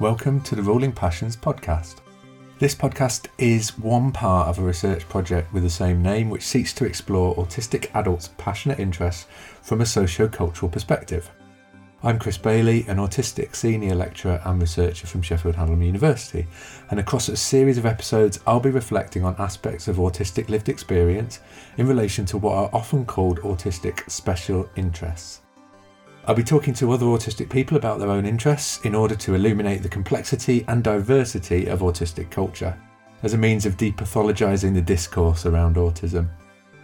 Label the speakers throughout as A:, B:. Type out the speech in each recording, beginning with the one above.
A: Welcome to the Ruling Passions podcast. This podcast is one part of a research project with the same name, which seeks to explore autistic adults' passionate interests from a socio cultural perspective. I'm Chris Bailey, an autistic senior lecturer and researcher from Sheffield Hallam University, and across a series of episodes, I'll be reflecting on aspects of autistic lived experience in relation to what are often called autistic special interests. I'll be talking to other autistic people about their own interests in order to illuminate the complexity and diversity of autistic culture as a means of depathologizing the discourse around autism.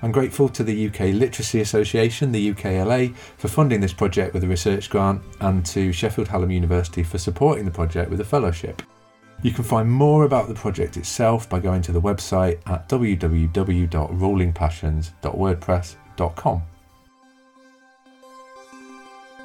A: I'm grateful to the UK Literacy Association, the UKLA, for funding this project with a research grant, and to Sheffield Hallam University for supporting the project with a fellowship. You can find more about the project itself by going to the website at www.rulingpassions.wordpress.com.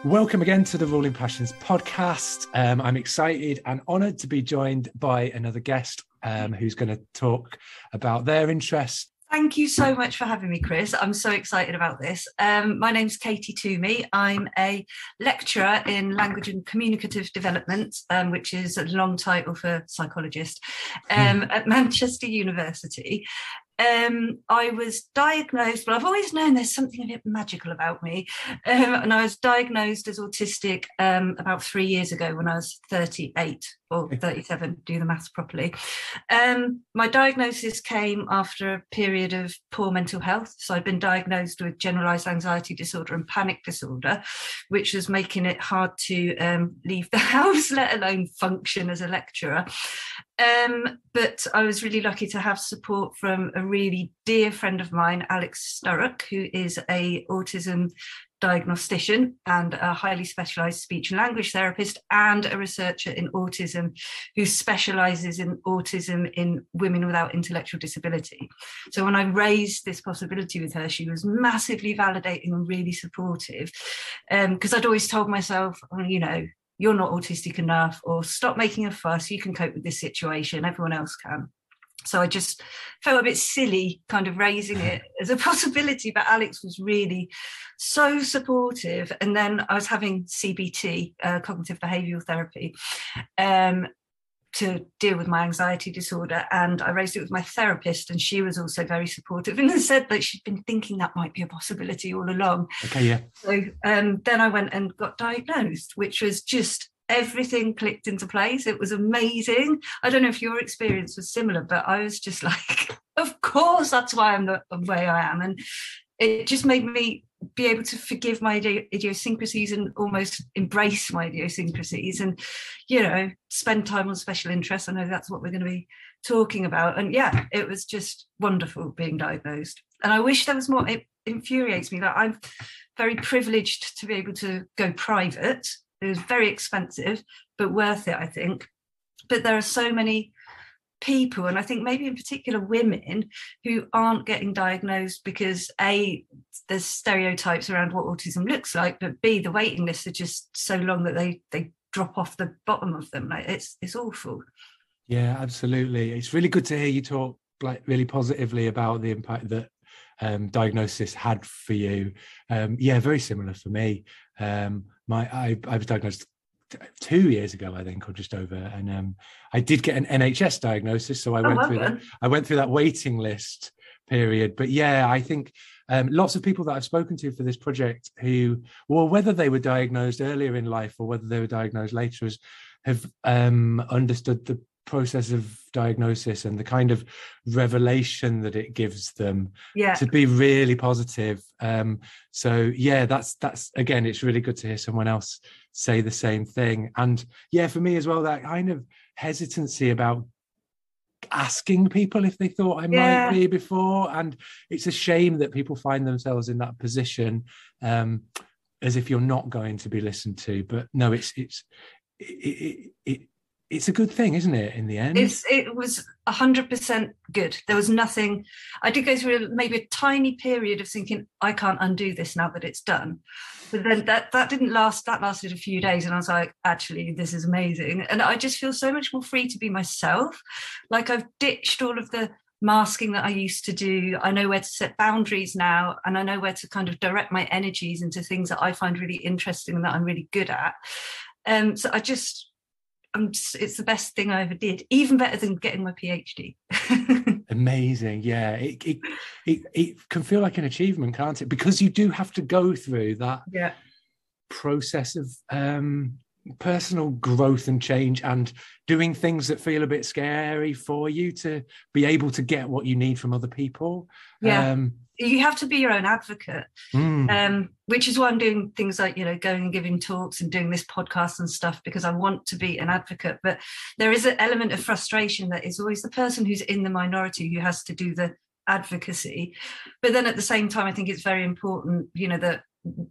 A: Welcome again to the Ruling Passions podcast. Um, I'm excited and honoured to be joined by another guest um, who's going to talk about their interests.
B: Thank you so much for having me, Chris. I'm so excited about this. Um, my name's Katie Twomey. I'm a lecturer in language and communicative development, um, which is a long title for psychologist, um, hmm. at Manchester University um, I was diagnosed, but I've always known there's something a bit magical about me. Um, and I was diagnosed as autistic um, about three years ago when I was 38 or 37, do the maths properly. Um, my diagnosis came after a period of poor mental health. So I'd been diagnosed with generalized anxiety disorder and panic disorder, which was making it hard to um, leave the house, let alone function as a lecturer. Um, but I was really lucky to have support from a really dear friend of mine, Alex Sturrock, who is a autism diagnostician and a highly specialized speech and language therapist and a researcher in autism who specializes in autism in women without intellectual disability. So when I raised this possibility with her, she was massively validating and really supportive because um, I'd always told myself, oh, you know, you're not autistic enough or stop making a fuss, you can cope with this situation, everyone else can so I just felt a bit silly kind of raising it as a possibility. But Alex was really so supportive. And then I was having CBT, uh, cognitive behavioral therapy, um, to deal with my anxiety disorder. And I raised it with my therapist, and she was also very supportive and said that she'd been thinking that might be a possibility all along.
A: Okay, yeah.
B: So um, then I went and got diagnosed, which was just everything clicked into place. It was amazing. I don't know if your experience was similar, but I was just like, of course, that's why I'm the way I am. And it just made me be able to forgive my idiosyncrasies and almost embrace my idiosyncrasies and, you know, spend time on special interests. I know that's what we're going to be talking about. And yeah, it was just wonderful being diagnosed. And I wish there was more. It infuriates me that I'm very privileged to be able to go private it was very expensive, but worth it, I think. But there are so many people, and I think maybe in particular women, who aren't getting diagnosed because A, there's stereotypes around what autism looks like, but B, the waiting lists are just so long that they they drop off the bottom of them. Like it's it's awful.
A: Yeah, absolutely. It's really good to hear you talk like really positively about the impact that um, diagnosis had for you. Um, yeah, very similar for me. Um, my I, I was diagnosed two years ago, I think, or just over, and um, I did get an NHS diagnosis, so I oh, went through that. I went through that waiting list period. But yeah, I think um, lots of people that I've spoken to for this project who, well, whether they were diagnosed earlier in life or whether they were diagnosed later, have um, understood the process of diagnosis and the kind of revelation that it gives them
B: yeah.
A: to be really positive um so yeah that's that's again it's really good to hear someone else say the same thing and yeah for me as well that kind of hesitancy about asking people if they thought I yeah. might be before and it's a shame that people find themselves in that position um as if you're not going to be listened to but no it's it's it, it, it it's a good thing, isn't it? In the end,
B: it's, it was hundred percent good. There was nothing. I did go through maybe a tiny period of thinking I can't undo this now that it's done, but then that that didn't last. That lasted a few days, and I was like, actually, this is amazing, and I just feel so much more free to be myself. Like I've ditched all of the masking that I used to do. I know where to set boundaries now, and I know where to kind of direct my energies into things that I find really interesting and that I'm really good at. Um, so I just I'm just, it's the best thing I ever did, even better than getting my PhD.
A: Amazing, yeah. It, it it it can feel like an achievement, can't it? Because you do have to go through that
B: yeah
A: process of um, personal growth and change and doing things that feel a bit scary for you to be able to get what you need from other people.
B: Yeah.
A: Um,
B: you have to be your own advocate
A: mm,
B: um, which is why i'm doing things like you know going and giving talks and doing this podcast and stuff because i want to be an advocate. But there is an element of frustration that is always the person who's in the minority who has to do the advocacy. But then at the same time i think it's very important you know that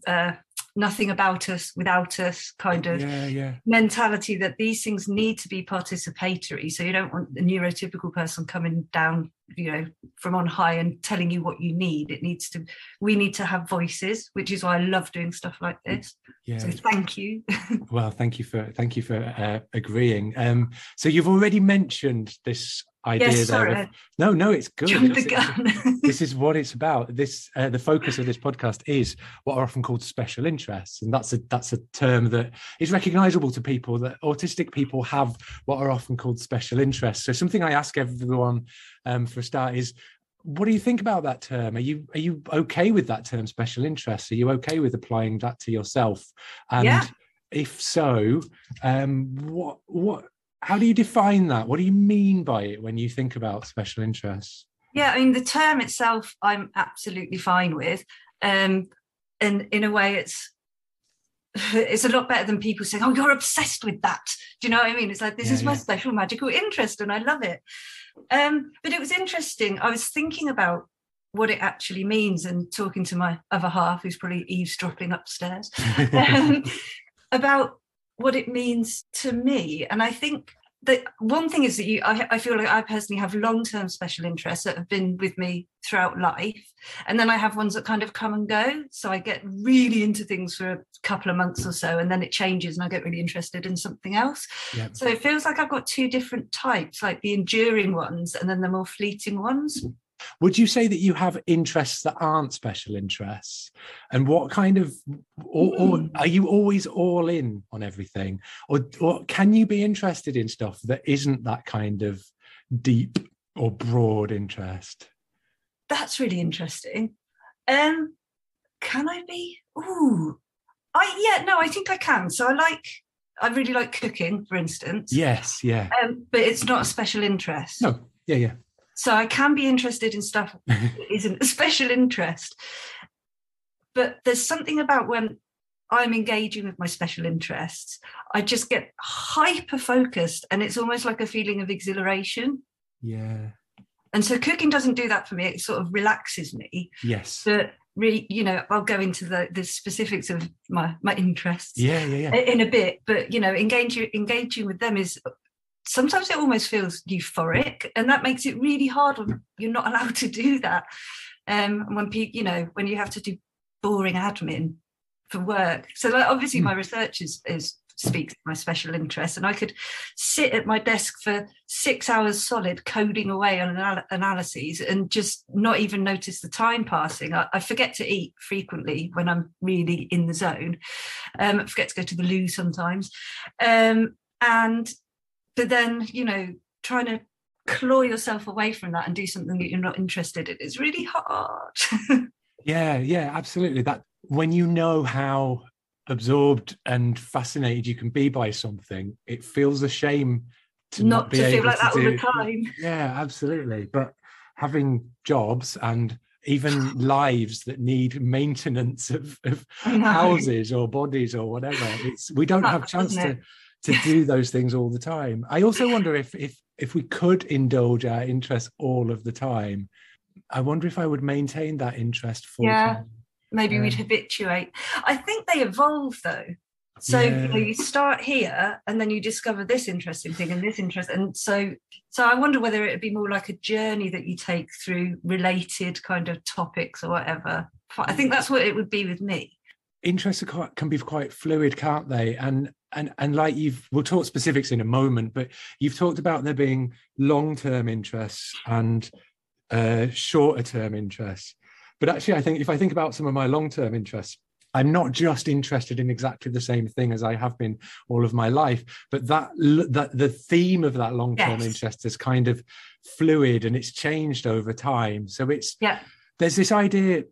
B: uh, nothing about us without us kind of
A: yeah, yeah.
B: mentality that these things need to be participatory. So you don't want the neurotypical person coming down, you know, from on high and telling you what you need. It needs to, we need to have voices, which is why I love doing stuff like this.
A: Yeah.
B: So thank you.
A: Well, thank you for thank you for uh, agreeing. Um, so you've already mentioned this idea
B: yes,
A: there. of- no, no, it's good. It's-
B: gun.
A: this is what it's about. This uh, the focus of this podcast is what are often called special interests, and that's a that's a term that is recognisable to people. That autistic people have what are often called special interests. So something I ask everyone um, for a start is, what do you think about that term? Are you are you okay with that term, special interests? Are you okay with applying that to yourself? And
B: Yeah.
A: if so, um, what what how do you define that? What do you mean by it when you think about special interests?
B: Yeah, I mean the term itself, I'm absolutely fine with, um, and in a way, it's it's a lot better than people saying, "Oh, you're obsessed with that." Do you know what I mean? It's like this
A: Yeah,
B: is my
A: yeah.
B: special magical interest, and I love it. Um, but it was interesting. I was thinking about what it actually means, and talking to my other half, who's probably eavesdropping upstairs, um, about what it means to me. And I think that one thing is that you, I, I feel like I personally have long term special interests that have been with me throughout life. And then I have ones that kind of come and go. So I get really into things for a couple of months or so, and then it changes and I get really interested in something else.
A: yeah.
B: So it feels like I've got two different types, like the enduring ones and then the more fleeting ones.
A: Would you say that you have interests that aren't special interests? And what kind of, or, or
B: Hmm.
A: are you always all in on everything? Or, or can you be interested in stuff that isn't that kind of deep or broad interest?
B: That's really interesting. Um, can I be? Ooh, I yeah, no, I think I can. So I like, I really like cooking, for instance.
A: Yes, yeah.
B: Um, but it's not a special interest.
A: No, yeah, yeah.
B: So I can be interested in stuff that isn't a special interest. But there's something about when I'm engaging with my special interests, I just get hyper focused and it's almost like a feeling of exhilaration.
A: yeah,
B: And so cooking doesn't do that for me. It sort of relaxes me.
A: yes.
B: But really, you know, I'll go into the, the specifics of my, my interests
A: Yeah, yeah, yeah.
B: in a bit. But you know, engaging engaging with them is sometimes it almost feels euphoric, and that makes it really hard when you're not allowed to do that. Um, and when people, you know, when you have to do boring admin for work. So, like, obviously,
A: Hmm.
B: my research is is speaks my special interest, and I could sit at my desk for six hours solid coding away on anal- analyses and just not even notice the time passing. I, I forget to eat frequently when I'm really in the zone. Um, I forget to go to the loo sometimes, um, and but then you know trying to claw yourself away from that and do something that you're not interested in is really hard.
A: Yeah, yeah, absolutely. That when you know how absorbed and fascinated you can be by something, it feels a shame to not,
B: not
A: be
B: to feel
A: able
B: like that all
A: do-
B: the time.
A: Yeah, absolutely. But having jobs and even lives that need maintenance of, of houses or bodies or whatever, it's we don't have chance to? To do those things all the time. I also wonder if if if we could indulge our interests all of the time, I wonder if I would maintain that interest full
B: Yeah.
A: time.
B: Maybe we'd
A: um,
B: habituate. I think they evolve though. So you, know, you start here and then you discover this interesting thing and this interest. And so so I wonder whether it would be more like a journey that you take through related kind of topics or whatever. I think that's what it would be with me.
A: Interests are quite, can be quite fluid, can't they? And and and like you've we'll talk specifics in a moment, but you've talked about there being long term interests and uh, shorter term interests. But actually, I think if I think about some of my long term interests, I'm not just interested in exactly the same thing as I have been all of my life, but that that the theme of that long term yes. interest is kind of fluid and it's changed over time. So it's
B: yeah.
A: There's this idea,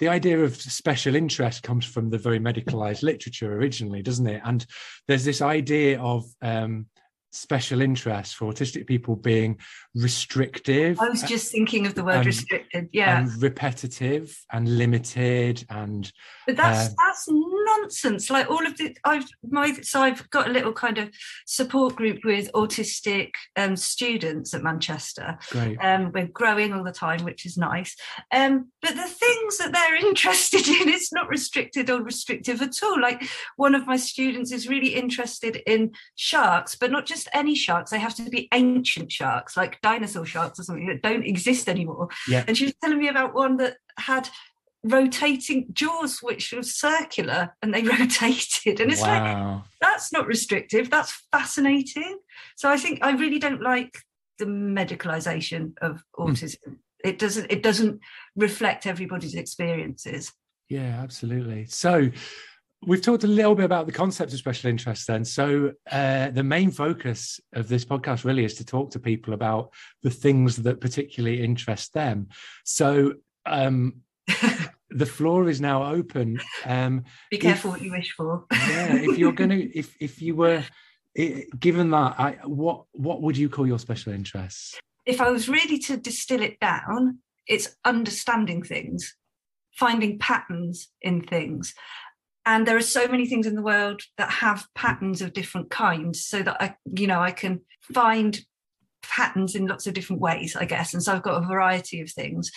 A: the idea of special interest comes from the very medicalized literature originally, doesn't it? And there's this idea of um, special interest for autistic people being restrictive.
B: I was just thinking of the word and, restricted, yeah.
A: And repetitive and limited and
B: But that's uh, that's nonsense. Like all of the I've my so I've got a little kind of support group with autistic um, students at Manchester.
A: Great.
B: Um, we're growing all the time, which is nice. Um, but the things that they're interested in, it's not restricted or restrictive at all. Like one of my students is really interested in sharks, but not just any sharks. They have to be ancient sharks, like dinosaur sharks or something that don't exist anymore.
A: Yeah.
B: And she was telling me about one that had rotating jaws which were circular and they rotated and it's wow. like that's not restrictive that's fascinating so i think i really don't like the medicalization of hmm. autism mm. it doesn't it doesn't reflect everybody's experiences
A: yeah absolutely so We've talked a little bit about the concept of special interest then. So, uh, the main focus of this podcast really is to talk to people about the things that particularly interest them. So, um, the floor is now open. Um,
B: Be careful if, what you wish for.
A: yeah, if you're going to, if if you were given that, I, what what would you call your special interests?
B: If I was really to distill it down, it's understanding things, finding patterns in things, and there are so many things in the world that have patterns of different kinds so that i you know i can find patterns in lots of different ways i guess and so i've got a variety of things.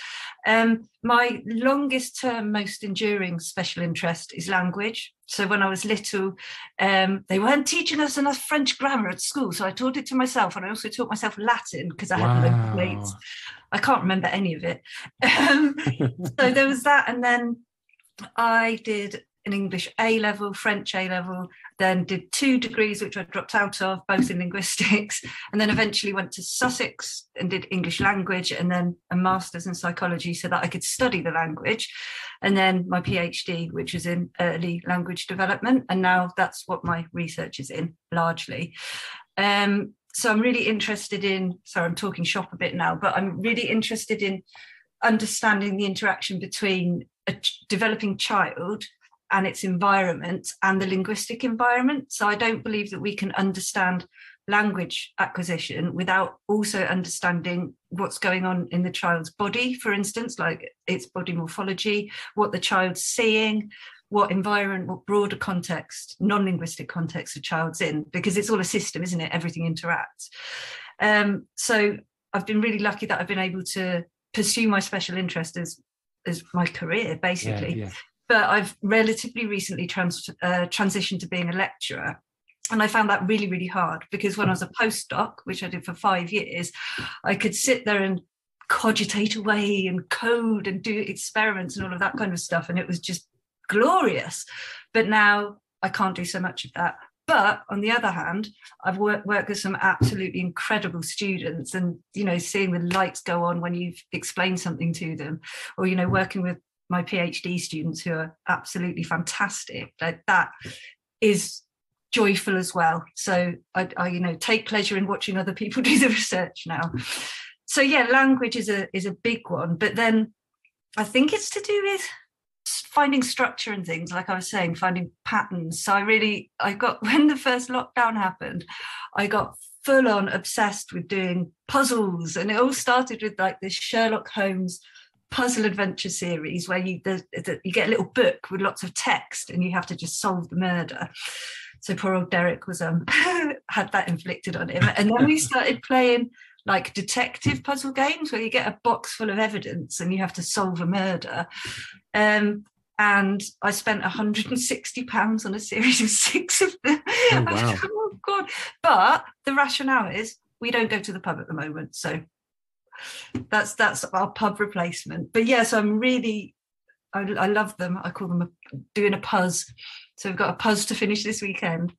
B: Um, my longest term most enduring special interest is language. So when i was little um, they weren't teaching us enough french grammar at school so i taught it to myself and i also taught myself latin because i had wow. no i can't remember any of it. Um, so there was that and then i did an English A level, French A level, then did two degrees, which I dropped out of, both in linguistics, and then eventually went to Sussex and did English language and then a master's in psychology so that I could study the language. And then my PhD, which is in early language development. And now that's what my research is in largely. Um, so I'm really interested in, sorry, I'm talking shop a bit now, but I'm really interested in understanding the interaction between a developing child and its environment and the linguistic environment. So I don't believe that we can understand language acquisition without also understanding what's going on in the child's body, for instance, like its body morphology, what the child's seeing, what environment, what broader context, non linguistic context the child's in, because it's all a system, isn't it? Everything interacts. Um, so I've been really lucky that I've been able to pursue my special interest as as my career basically yeah, but I've relatively recently trans, uh, transitioned to being a lecturer. And I found that really, really hard because when I was a postdoc, which I did for five years, I could sit there and cogitate away and code and do experiments and all of that kind of stuff. And it was just glorious. But now I can't do so much of that. But on the other hand, I've worked, worked with some absolutely incredible students and, you know, seeing the lights go on when you've explained something to them or, you know, working with my PhD students who are absolutely fantastic. Like that is joyful as well. So I, I, you know, take pleasure in watching other people do the research now. So yeah, language is a is a big one, but then I think it's to do with finding structure and things like i was saying finding patterns so i really i got when the first lockdown happened i got full on obsessed with doing puzzles and it all started with like this sherlock holmes puzzle adventure series where you the, the, you get a little book with lots of text and you have to just solve the murder. So poor old Derek was um had that inflicted on him, and then we started playing like detective puzzle games where you get a box full of evidence and you have to solve a murder. Um, and I spent 160 pounds on a series of six of them.
A: Oh, wow.
B: oh God! But the rationale is we don't go to the pub at the moment, so that's that's our pub replacement. But yes, I'm really I, I love them. I call them a, doing a puzz. So we've got a puzz to finish this weekend.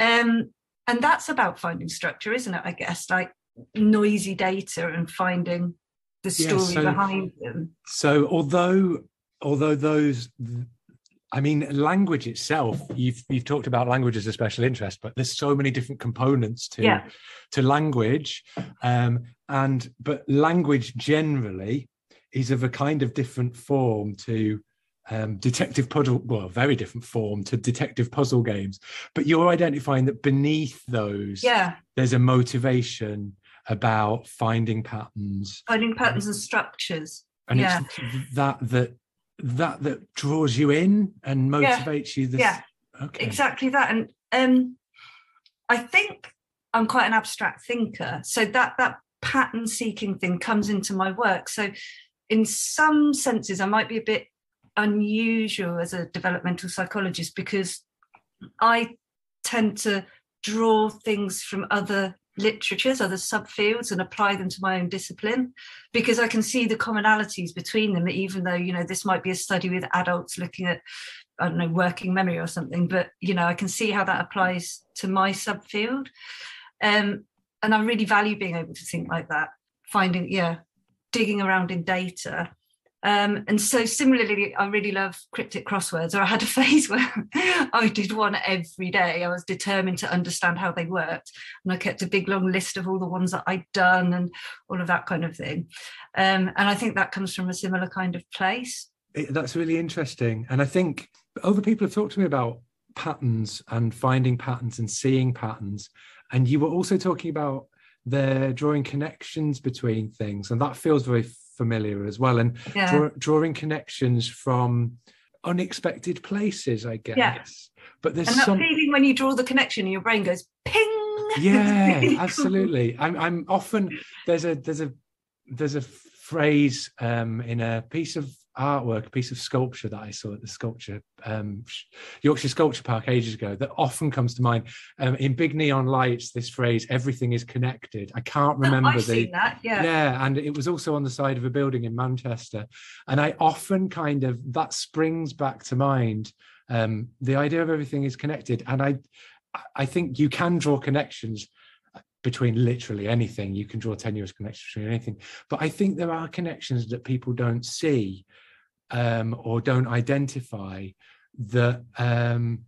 B: Um, and that's about finding structure, isn't it? I guess like noisy data and finding the story yeah, so, behind them.
A: So although although those I mean, language itself, you've you've talked about language as a special interest, but there's so many different components to
B: Yeah.
A: to language. Um, and but language generally is of a kind of different form to um, detective puzzle, well, very different form to detective puzzle games. But you're identifying that beneath those,
B: Yeah,
A: there's a motivation about finding patterns
B: finding patterns and structures.
A: and
B: Yeah.
A: it's that that that that draws you in and
B: Yeah.
A: motivates you this
B: Yeah.
A: okay
B: exactly that and um i think i'm quite an abstract thinker so that that pattern seeking thing comes into my work so in some senses i might be a bit unusual as a developmental psychologist because i tend to draw things from other literatures other subfields and apply them to my own discipline because i can see the commonalities between them even though you know this might be a study with adults looking at I don't know, working memory or something, but you know, I can see how that applies to my subfield. Um, and I really value being able to think like that, finding, yeah, digging around in data. Um, and so similarly, I really love cryptic crosswords, or I had a phase where I did one every day. I was determined to understand how they worked. And I kept a big long list of all the ones that I'd done and all of that kind of thing. Um, and I think that comes from a similar kind of place.
A: It- that's really interesting and i think other people have talked to me about patterns and finding patterns and seeing patterns and you were also talking about the drawing connections between things and that feels very familiar as well and
B: Yeah.
A: draw, drawing connections from unexpected places i guess
B: Yeah.
A: but there's
B: and that
A: some
B: feeling when you draw the connection your brain goes ping
A: yeah
B: Really cool.
A: absolutely I'm, I'm often there's a there's a there's a phrase um in a piece of artwork a piece of sculpture that i saw at the sculpture um yorkshire sculpture park ages ago that often comes to mind. Um, in big neon lights this phrase everything is connected. I can't remember
B: I've
A: the
B: seen that. Yeah.
A: yeah and it was also on the side of a building in manchester. And i often kind of that springs back to mind um the idea of everything is connected. And i i think you can draw connections between literally anything. You can draw tenuous connections between anything. But i think there are connections that people don't see um or don't identify that um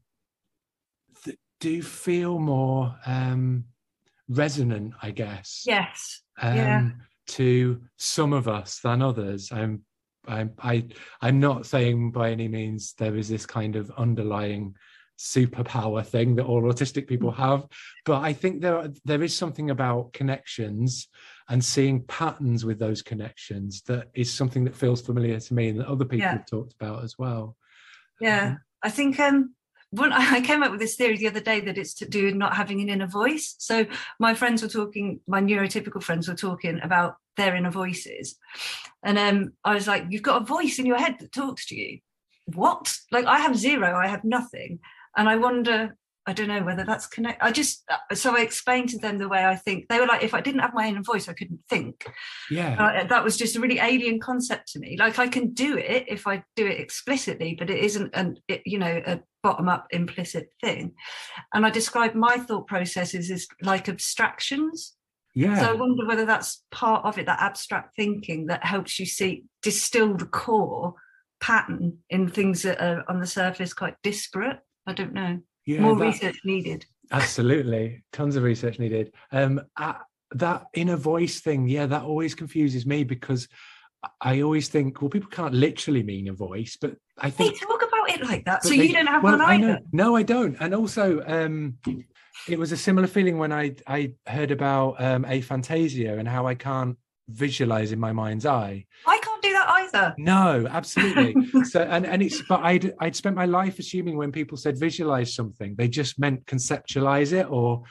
A: that do feel more um resonant i guess
B: Yes.
A: um,
B: Yeah.
A: to some of us than others. I'm, I'm, I, I'm not saying by any means there is this kind of underlying superpower thing that all autistic people
B: Mm.
A: have, but I think there are, there is something about connections and seeing patterns with those connections that is something that feels familiar to me and that other people
B: Yeah.
A: have talked about as well.
B: Yeah. I think um one I came up with this theory the other day that it's to do with not having an inner voice. So my friends were talking, my neurotypical friends were talking about their inner voices. And um I was like, you've got a voice in your head that talks to you. What? Like I have zero, I have nothing. And I wonder, I don't know whether that's connect. I just so I explained to them the way I think. They were like, if I didn't have my inner voice, I couldn't think.
A: Yeah,
B: Uh, that was just a really alien concept to me. Like I can do it if I do it explicitly, but it isn't an it, you know a bottom up implicit thing. And I describe my thought processes as like abstractions.
A: yeah.
B: So I wonder whether that's part of it, that abstract thinking that helps you see distill the core pattern in things that are on the surface quite disparate. I don't know.
A: Yeah,
B: More
A: that-
B: research needed.
A: Absolutely, tons of research needed. Um, that inner voice thing, yeah, that always confuses me because I always think, well, people can't literally mean a voice, but I think They
B: talk about it like that, so
A: they-
B: you don't have
A: well,
B: one
A: I
B: either.
A: know, no, I don't. And also, um, it was a similar feeling when I I heard about um, aphantasia and how I can't visualize in my mind's eye.
B: I can't do that either.
A: No, absolutely. so and and it's but I'd I'd spent my life assuming when people said visualize something, they just meant conceptualize it or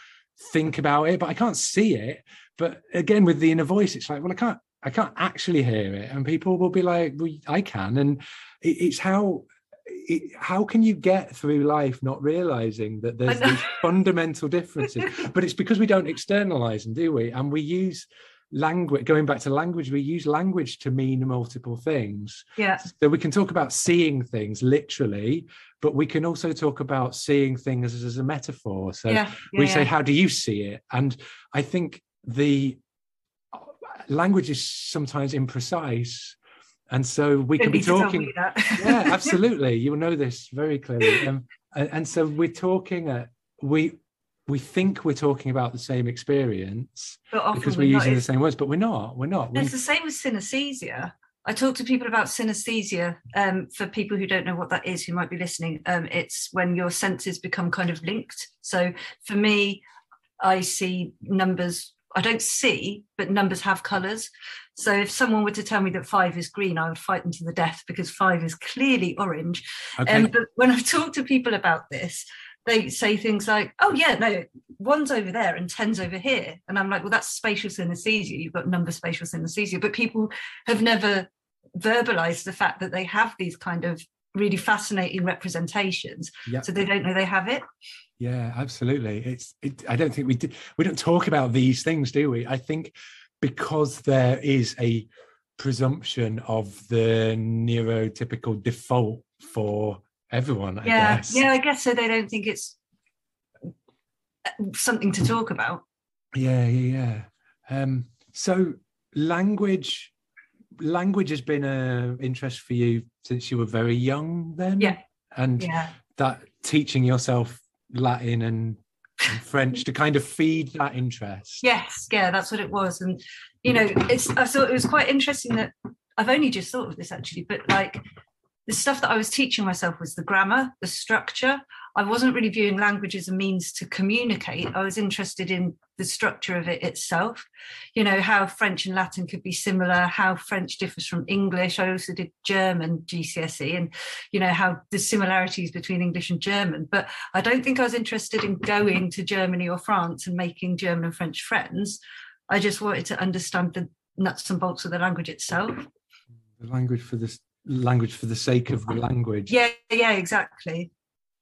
A: think about it, but I can't see it. But again, with the inner voice, it's like, well, I can't I can't actually hear it, and people will be like, well, I can, and it, it's how. It, how can you get through life not realizing that there's these fundamental differences? but it's because we don't externalize them, do we? And we use language. Going back to language, we use language to mean multiple things.
B: Yeah.
A: So we can talk about seeing things literally, but we can also talk about seeing things as, as a metaphor. So
B: yeah,
A: we
B: yeah,
A: say, how do you see it? And I think the language is sometimes imprecise. and so we can be talking. yeah, absolutely. You'll know this very clearly. Um, and, and, so we're talking. Uh, we we think we're talking about the same experience because we're, we're using the same words, but we're not. We're not.
B: It's we, the same with synesthesia. I talk to people about synesthesia. Um, for people who don't know what that is, who might be listening, um, it's when your senses become kind of linked. So for me, I see numbers. I don't see, but numbers have colours. So if someone were to tell me that five is green, I would fight them to the death because five is clearly orange. Okay. Um, but when I've talked to people about this, they say things like, "Oh yeah, no, one's over there and ten's over here," and I'm like, "Well, that's spatial synesthesia. You've got number spatial synesthesia." But people have never verbalized the fact that they have these kind of really fascinating representations, yep. so they don't know they have it.
A: Yeah, absolutely. It's. It, I don't think we we don't talk about these things, do we? I think because there is a presumption of the neurotypical default for everyone. I
B: yeah,
A: guess.
B: yeah, I guess so. They don't think it's something to talk about.
A: Yeah, yeah, yeah. Um, so language, language has been an interest for you since you were very young. Then,
B: yeah,
A: and
B: yeah.
A: that teaching yourself Latin and, and French to kind of feed that interest.
B: Yes, yeah, that's what it was, and you know, it's. I thought it was quite interesting that I've only just thought of this actually, but like the stuff that I was teaching myself was the grammar, the structure. I wasn't really viewing language as a means to communicate. I was interested in the structure of it itself. You know, how French and Latin could be similar, how French differs from English. I also did German GCSE and, you know, how the similarities between English and German. But I don't think I was interested in going to Germany or France and making German and French friends. I just wanted to understand the nuts and bolts of the language itself.
A: The language for this language for the sake of the language.
B: Yeah, yeah, exactly.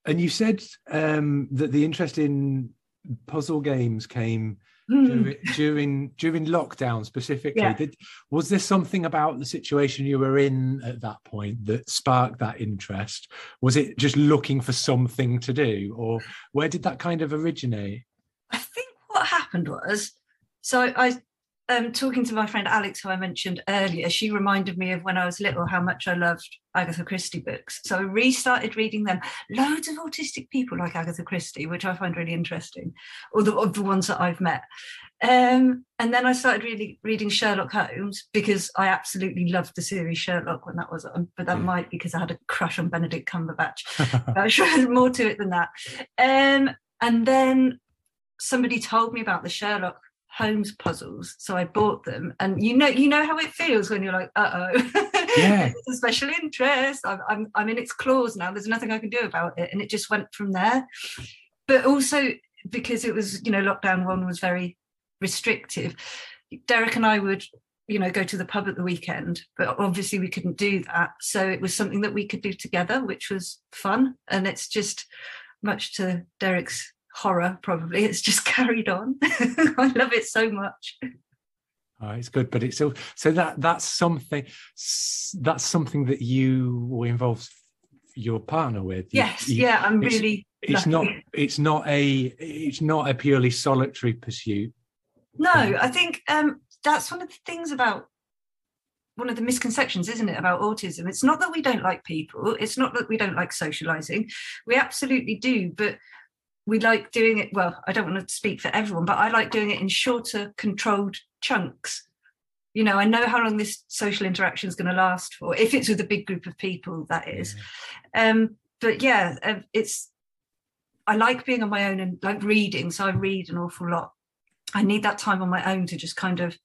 A: And you said um, that the interest in puzzle games came mm. during, during, during lockdown specifically. Yeah. Did, was there something about the situation you were in at that point that sparked that interest? Was it just looking for something to do, or where did that kind of originate?
B: I think what happened was so I um, talking to my friend Alex, who I mentioned earlier, she reminded me of when I was little how much I loved Agatha Christie books. So I restarted reading them. Loads of autistic people like Agatha Christie, which I find really interesting, or the, the ones that I've met. Um, and then I started really reading Sherlock Holmes because I absolutely loved the series Sherlock when that was on, but that mm. might because I had a crush on Benedict Cumberbatch. I'm sure there's more to it than that. Um, and then somebody told me about the Sherlock Holmes puzzles, so I bought them. And you know, you know how it feels when you're like, uh oh, yeah, it's a special interest. I'm, I'm, I'm in its claws now. There's nothing I can do about it, and it just went from there. But also because it was, you know, lockdown one was very restrictive. Derek and I would, you know, go to the pub at the weekend, but obviously we couldn't do that. So it was something that we could do together, which was fun. And it's just much to Derek's horror probably it's just carried on i love it so much
A: oh, it's good but it's so so that that's something that's something that you were involved your partner with
B: yes you, yeah i'm
A: it's,
B: really
A: it's lucky. not it's not a it's not a purely solitary pursuit
B: no i think um that's one of the things about one of the misconceptions, isn't it, about autism? It's not that we don't like people, it's not that we don't like socializing. We absolutely do, but we like doing it well i don't want to speak for everyone but i like doing it in shorter controlled chunks. You know i know how long this social interaction is going to last for if it's with a big group of people that is. Yeah. um but yeah um, it's i like being on my own and like reading so i read an awful lot. I need that time on my own to just kind of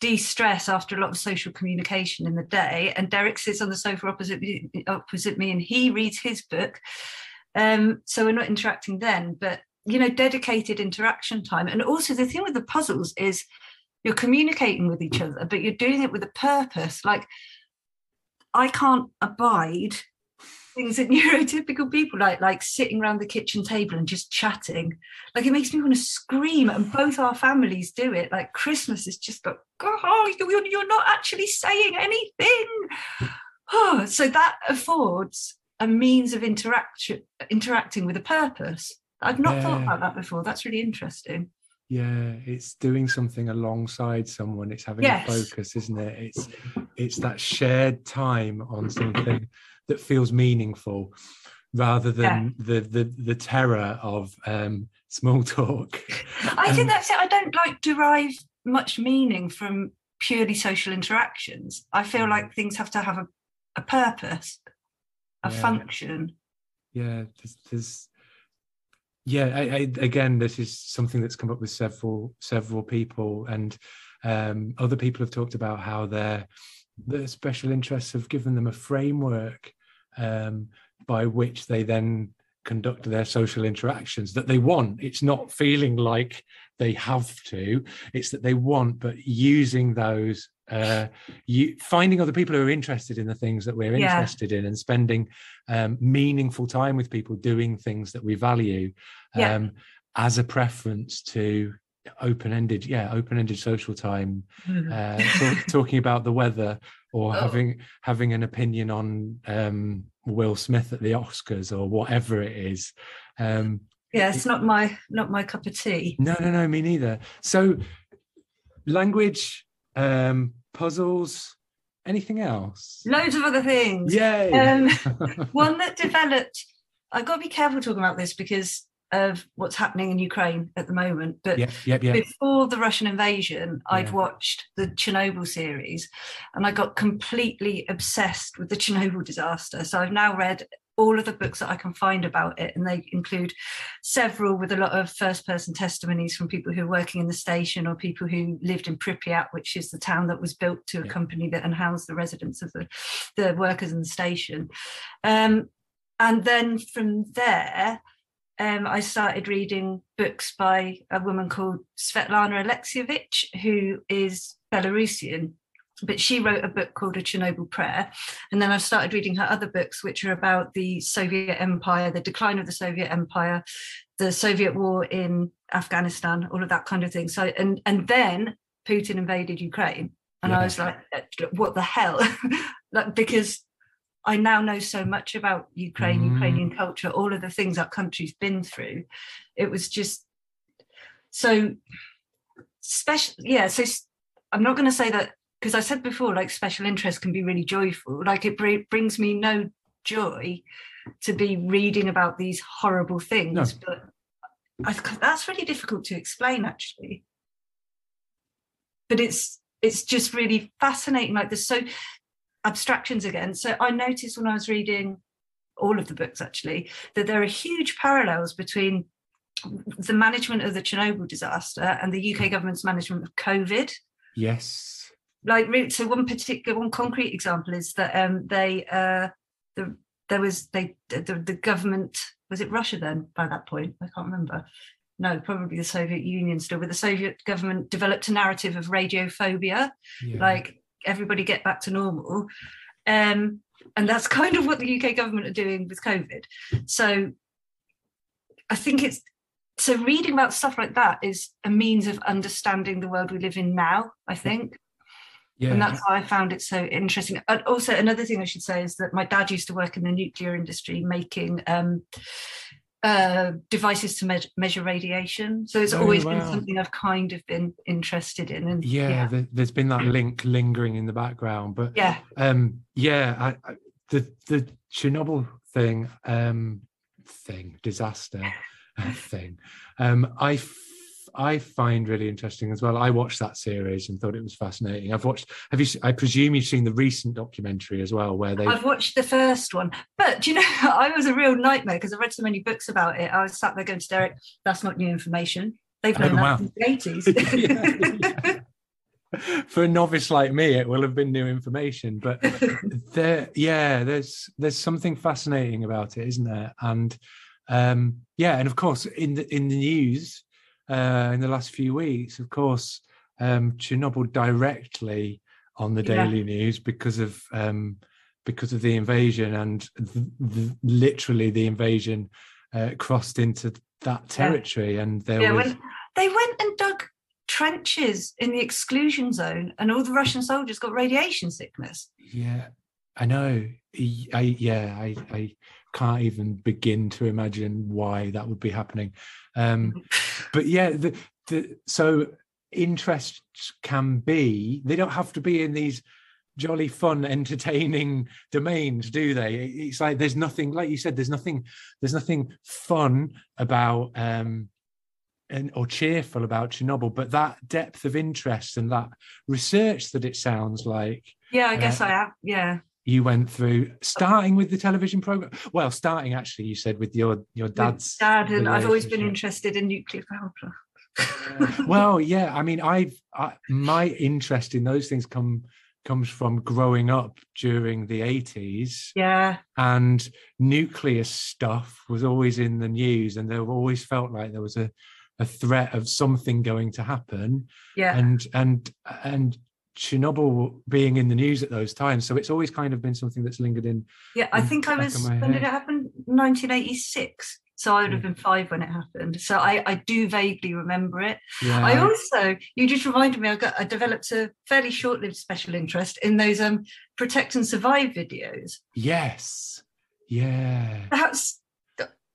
B: de-stress after a lot of social communication in the day and derek sits on the sofa opposite me, opposite me and he reads his book um, so we're not interacting then, but you know, dedicated interaction time. And also the thing with the puzzles is you're communicating with each other, but you're doing it with a purpose. Like I can't abide things that neurotypical people like, like sitting around the kitchen table and just chatting. Like it makes me want to scream, and both our families do it. Like Christmas is just like, oh, you're, not actually saying anything. Oh, so that affords a means of interaction interacting with a purpose. I've not yeah. thought about that before. That's really interesting.
A: yeah it's doing something alongside someone it's having yes. a focus isn't it it's it's that shared time on something that feels meaningful rather than yeah. the, the the terror of um small talk
B: i think that's it i don't like derive much meaning from purely social interactions i feel mm. like things have to have a, a purpose a yeah. function
A: yeah there's, there's yeah I, I, again this is something that's come up with several several people and um, other people have talked about how their their special interests have given them a framework um, by which they then conduct their social interactions that they want it's not feeling like they have to it's that they want but using those uh, you finding other people who are interested in the things that we're yeah. interested in and spending um, meaningful time with people doing things that we value um, yeah. as a preference to open-ended yeah open-ended social time mm. uh, talk, talking about the weather or oh. having having an opinion on um, will smith at the oscars or whatever it is um,
B: yeah it's it, not my not my cup of tea
A: no no no me neither so language um, puzzles, anything else?
B: Loads of other things.
A: Yay!
B: Um, one that developed. I've got to be careful talking about this because of what's happening in Ukraine at the moment. But
A: yep, yep, yep.
B: before the Russian invasion, yeah. I'd watched the Chernobyl series and I got completely obsessed with the Chernobyl disaster. So I've now read all of the books that I can find about it, and they include several with a lot of first person testimonies from people who are working in the station or people who lived in Pripyat, which is the town that was built to accompany that and house the residents of the, the workers in the station. Um, and then from there, um, I started reading books by a woman called Svetlana Alexievich, who is Belarusian but she wrote a book called A Chernobyl Prayer. And then I've started reading her other books, which are about the Soviet Empire, the decline of the Soviet Empire, the Soviet war in Afghanistan, all of that kind of thing. So, and, and then Putin invaded Ukraine. And yeah. I was like, what the hell? like, because I now know so much about Ukraine, mm. Ukrainian culture, all of the things that country's been through. It was just so special. Yeah. So I'm not going to say that because I said before, like special interest can be really joyful. Like it br- brings me no joy to be reading about these horrible things, no. but I, that's really difficult to explain, actually. But it's it's just really fascinating. Like there's so abstractions again. So I noticed when I was reading all of the books actually that there are huge parallels between the management of the Chernobyl disaster and the UK government's management of COVID.
A: Yes
B: like so one particular one concrete example is that um they uh the there was they the, the government was it russia then by that point? I can't remember. No probably the soviet union still but the soviet government developed a narrative of radiophobia. Yeah. like everybody get back to normal. Um and that's kind of what the uk government are doing with covid. So i think it's so reading about stuff like that is a means of understanding the world we live in now i think yeah. And that's why I found it so interesting. And also, another thing I should say is that my dad used to work in the nuclear industry making um, uh, devices to me- measure radiation. So it's oh, always wow. been something I've kind of been interested in. And
A: yeah, yeah. there's been that link lingering in the background. But
B: yeah,
A: um, yeah, I, I, the the Chernobyl thing, um, thing, disaster thing. Um, I I find really interesting as well. I watched that series and thought it was fascinating. I've watched. Have you? I presume you've seen the recent documentary as well, where they.
B: I've watched the first one, but you know, I was a real nightmare because I read so many books about it. I was sat there going to Derek, "That's not new information. They've known oh, wow. that since the eighties.
A: For a novice like me, it will have been new information, but there, yeah, there's there's something fascinating about it, isn't there? And um, yeah, and of course, in the in the news, uh, in the last few weeks. Of course, um, Chernobyl directly on the daily yeah. news because of um, because of the invasion and th- th- literally the invasion uh, crossed into that territory yeah. and there yeah, was when
B: they went and dug trenches in the exclusion zone and all the russian soldiers got radiation sickness
A: yeah i know I, yeah I, I can't even begin to imagine why that would be happening. Um, but yeah, the, the, so interests can be they don't have to be in these jolly fun entertaining domains do they? It's like there's nothing like you said there's nothing there's nothing fun about um and or cheerful about chernobyl but that depth of interest and that research that it sounds like
B: yeah i guess uh, i have yeah
A: you went through starting with the television program? Well starting actually you said with your your dad's
B: dad and i've always been interested in nuclear power.
A: Plants well yeah i mean i've I, my interest in those things come comes from growing up during the 80s
B: yeah.
A: And nuclear stuff was always in the news and there always felt like there was a a threat of something going to happen.
B: Yeah.
A: And and and Chernobyl being in the news at those times. So it's always kind of been something that's lingered in.
B: Yeah, I think I was, when head. did it happen? 1986. So I would have been five when it happened. So I, I do vaguely remember it. Yeah. I also, you just reminded me, I got I developed a fairly short-lived special interest in those um protect and survive videos.
A: Yes. Yeah.
B: That's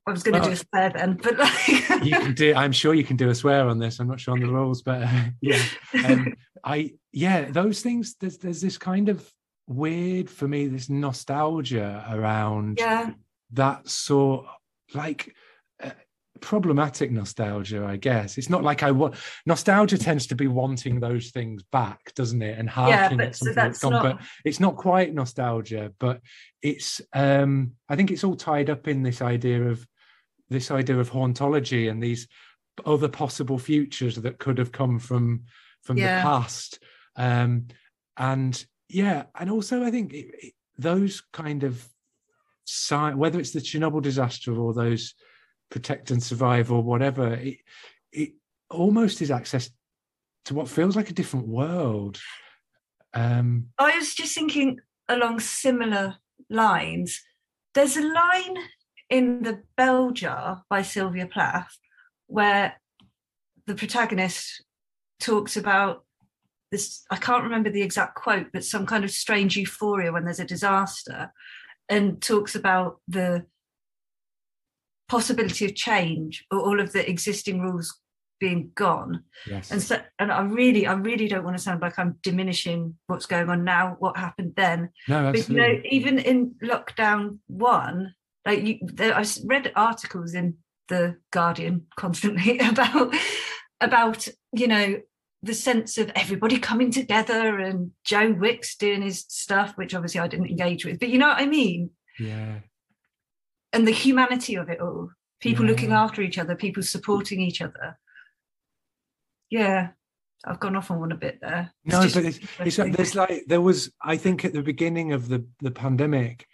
B: I was going to well, do a swear then, but like
A: you can do. I'm sure you can do a swear on this. I'm not sure on the rules, but uh, yeah, um, I yeah, those things. There's there's this kind of weird for me, this nostalgia around
B: yeah.
A: that sort, like uh, problematic nostalgia. I guess it's not like I want. Nostalgia tends to be wanting those things back, doesn't it? And harking yeah, at something so that's, that's gone. Not... But it's not quite nostalgia, but it's. um I think it's all tied up in this idea of this idea of hauntology and these other possible futures that could have come from from yeah. the past. Um and yeah and also i think it, it, those kind of sign whether it's the chernobyl disaster or those protect and survive or whatever it it almost is access to what feels like a different world. Um
B: i was just thinking along similar lines. There's a line in the Bell Jar by Sylvia Plath, where the protagonist talks about this, I can't remember the exact quote, but some kind of strange euphoria when there's a disaster, and talks about the possibility of change or all of the existing rules being gone.
A: Yes.
B: And so and I really, I really don't want to sound like I'm diminishing what's going on now, what happened then.
A: No, absolutely. But you know,
B: even in lockdown one, like you, there, I've read articles in the Guardian constantly about about you know the sense of everybody coming together and Joe Wicks doing his stuff, which obviously I didn't engage with, but you know what I mean?
A: Yeah.
B: And the humanity of it all, people yeah. looking after each other, people supporting each other. Yeah, I've gone off on one a bit there.
A: It's no, but it's, it's there's like there was, I think, at the beginning of the the pandemic,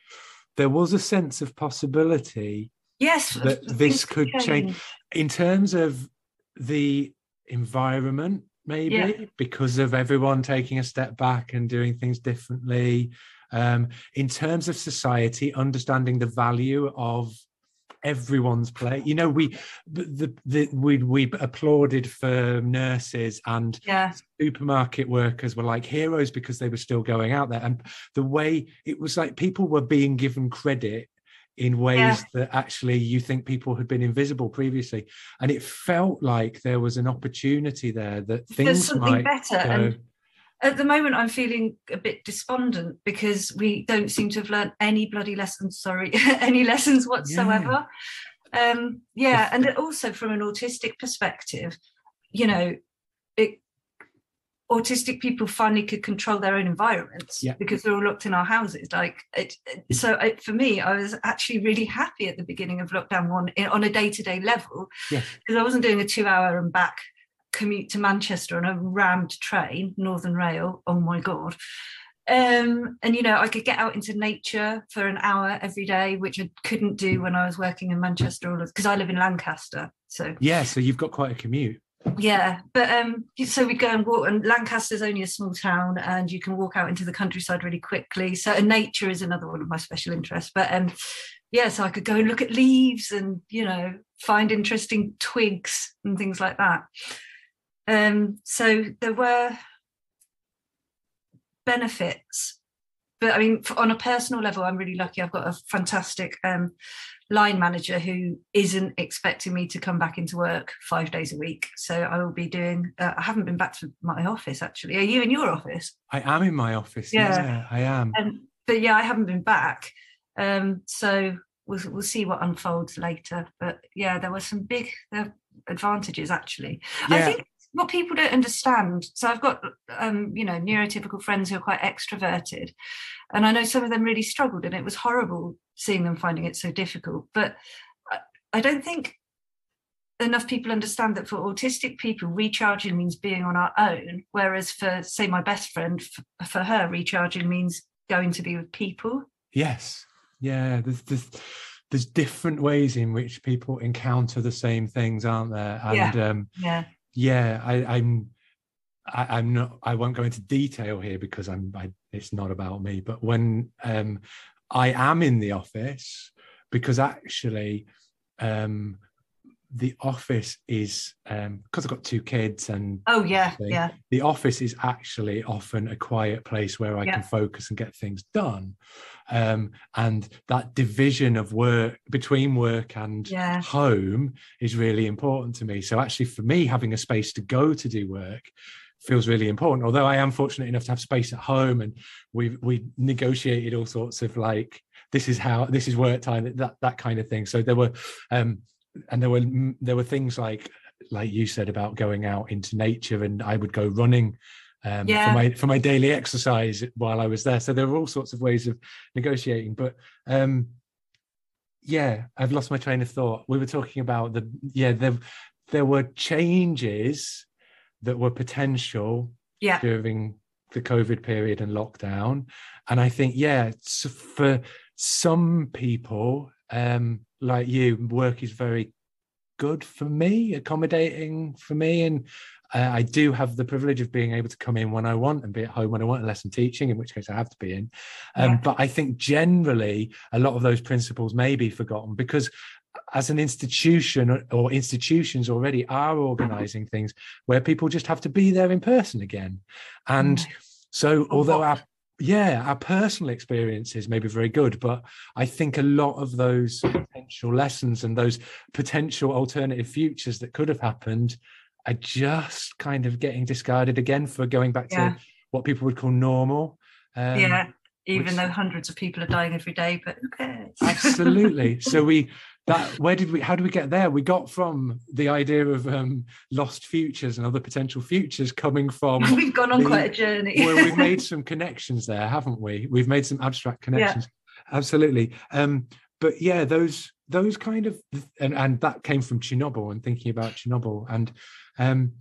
A: there was a sense of possibility
B: yes
A: that this could change. change in terms of the environment maybe yeah. because of everyone taking a step back and doing things differently um, in terms of society understanding the value of everyone's play. You know, we the, the we we applauded for nurses and
B: yeah.
A: supermarket workers were like heroes because they were still going out there. And the way it was like people were being given credit in ways yeah. that actually you think people had been invisible previously. And it felt like there was an opportunity there that things might better. Go, and
B: at the moment i'm feeling a bit despondent because we don't seem to have learned any bloody lessons sorry any lessons whatsoever yeah. um yeah and also from an autistic perspective you know it autistic people finally could control their own environments
A: yeah.
B: because they're all locked in our houses like it, so it, for me i was actually really happy at the beginning of lockdown one on a day-to-day level
A: because
B: yeah. i wasn't doing a two hour and back commute to Manchester on a rammed train, Northern Rail. Oh my God. Um, and you know, I could get out into nature for an hour every day, which I couldn't do when I was working in Manchester, because I live in Lancaster. So
A: yeah, so you've got quite a commute.
B: Yeah, but um, so we go and walk, and Lancaster's only a small town, and you can walk out into the countryside really quickly. So nature is another one of my special interests. But um, yeah, so I could go and look at leaves, and you know, find interesting twigs and things like that. Um, so there were benefits, but I mean, on a personal level, I'm really lucky. I've got a fantastic um, line manager who isn't expecting me to come back into work five days a week. So I will be doing. Uh, I haven't been back to my office actually. Are you in your office?
A: I am in my office. Yeah, yeah I am.
B: Um, but yeah, I haven't been back. Um, so we'll we'll see what unfolds later. But yeah, there were some big uh, advantages actually. Yeah. I think what people don't understand. So I've got um, you know neurotypical friends who are quite extroverted, and I know some of them really struggled, and it was horrible seeing them finding it so difficult. But I don't think enough people understand that for autistic people, recharging means being on our own, whereas for say my best friend, for her, recharging means going to be with people.
A: Yes, yeah. There's there's there's different ways in which people encounter the same things, aren't there?
B: And yeah. Um, yeah
A: yeah I, i'm I, am not i won't go into detail here because i'm I, it's not about me but when um i am in the office because actually um the office is um because I've got two kids and
B: oh yeah yeah
A: the office is actually often a quiet place where I yeah. can focus and get things done um and that division of work between work and
B: yeah.
A: home is really important to me so actually for me having a space to go to do work feels really important. Although I am fortunate enough to have space at home and we've we negotiated all sorts of like this is how this is work time that that kind of thing. So there were um and there were there were things like like you said about going out into nature and i would go running um, yeah. for my for my daily exercise while i was there. So there were all sorts of ways of negotiating but um yeah i've lost my train of thought. We were talking about the yeah there there were changes that were potential
B: yeah.
A: during the covid period and lockdown and i think yeah for some people um like you, work is very good for me, accommodating for me. And uh, I do have the privilege of being able to come in when I want and be at home when I want, unless I'm teaching, in which case I have to be in. Um, yeah. But I think generally a lot of those principles may be forgotten because as an institution or institutions already are organizing things where people just have to be there in person again. And so although our yeah, our personal experiences may be very good, but I think a lot of those potential lessons and those potential alternative futures that could have happened are just kind of getting discarded again for going back yeah. to what people would call normal.
B: Um, yeah, even which, though hundreds of people are dying every day, but who cares?
A: Absolutely. so we that where did we how did we get there? We got from the idea of um, lost futures and other potential futures coming from
B: we've gone on the, quite a journey.
A: Where we've made some connections there haven't we? We've made some abstract connections. Yeah. absolutely. Um, but yeah those those kind of and, and that came from chernobyl and thinking about chernobyl. And um,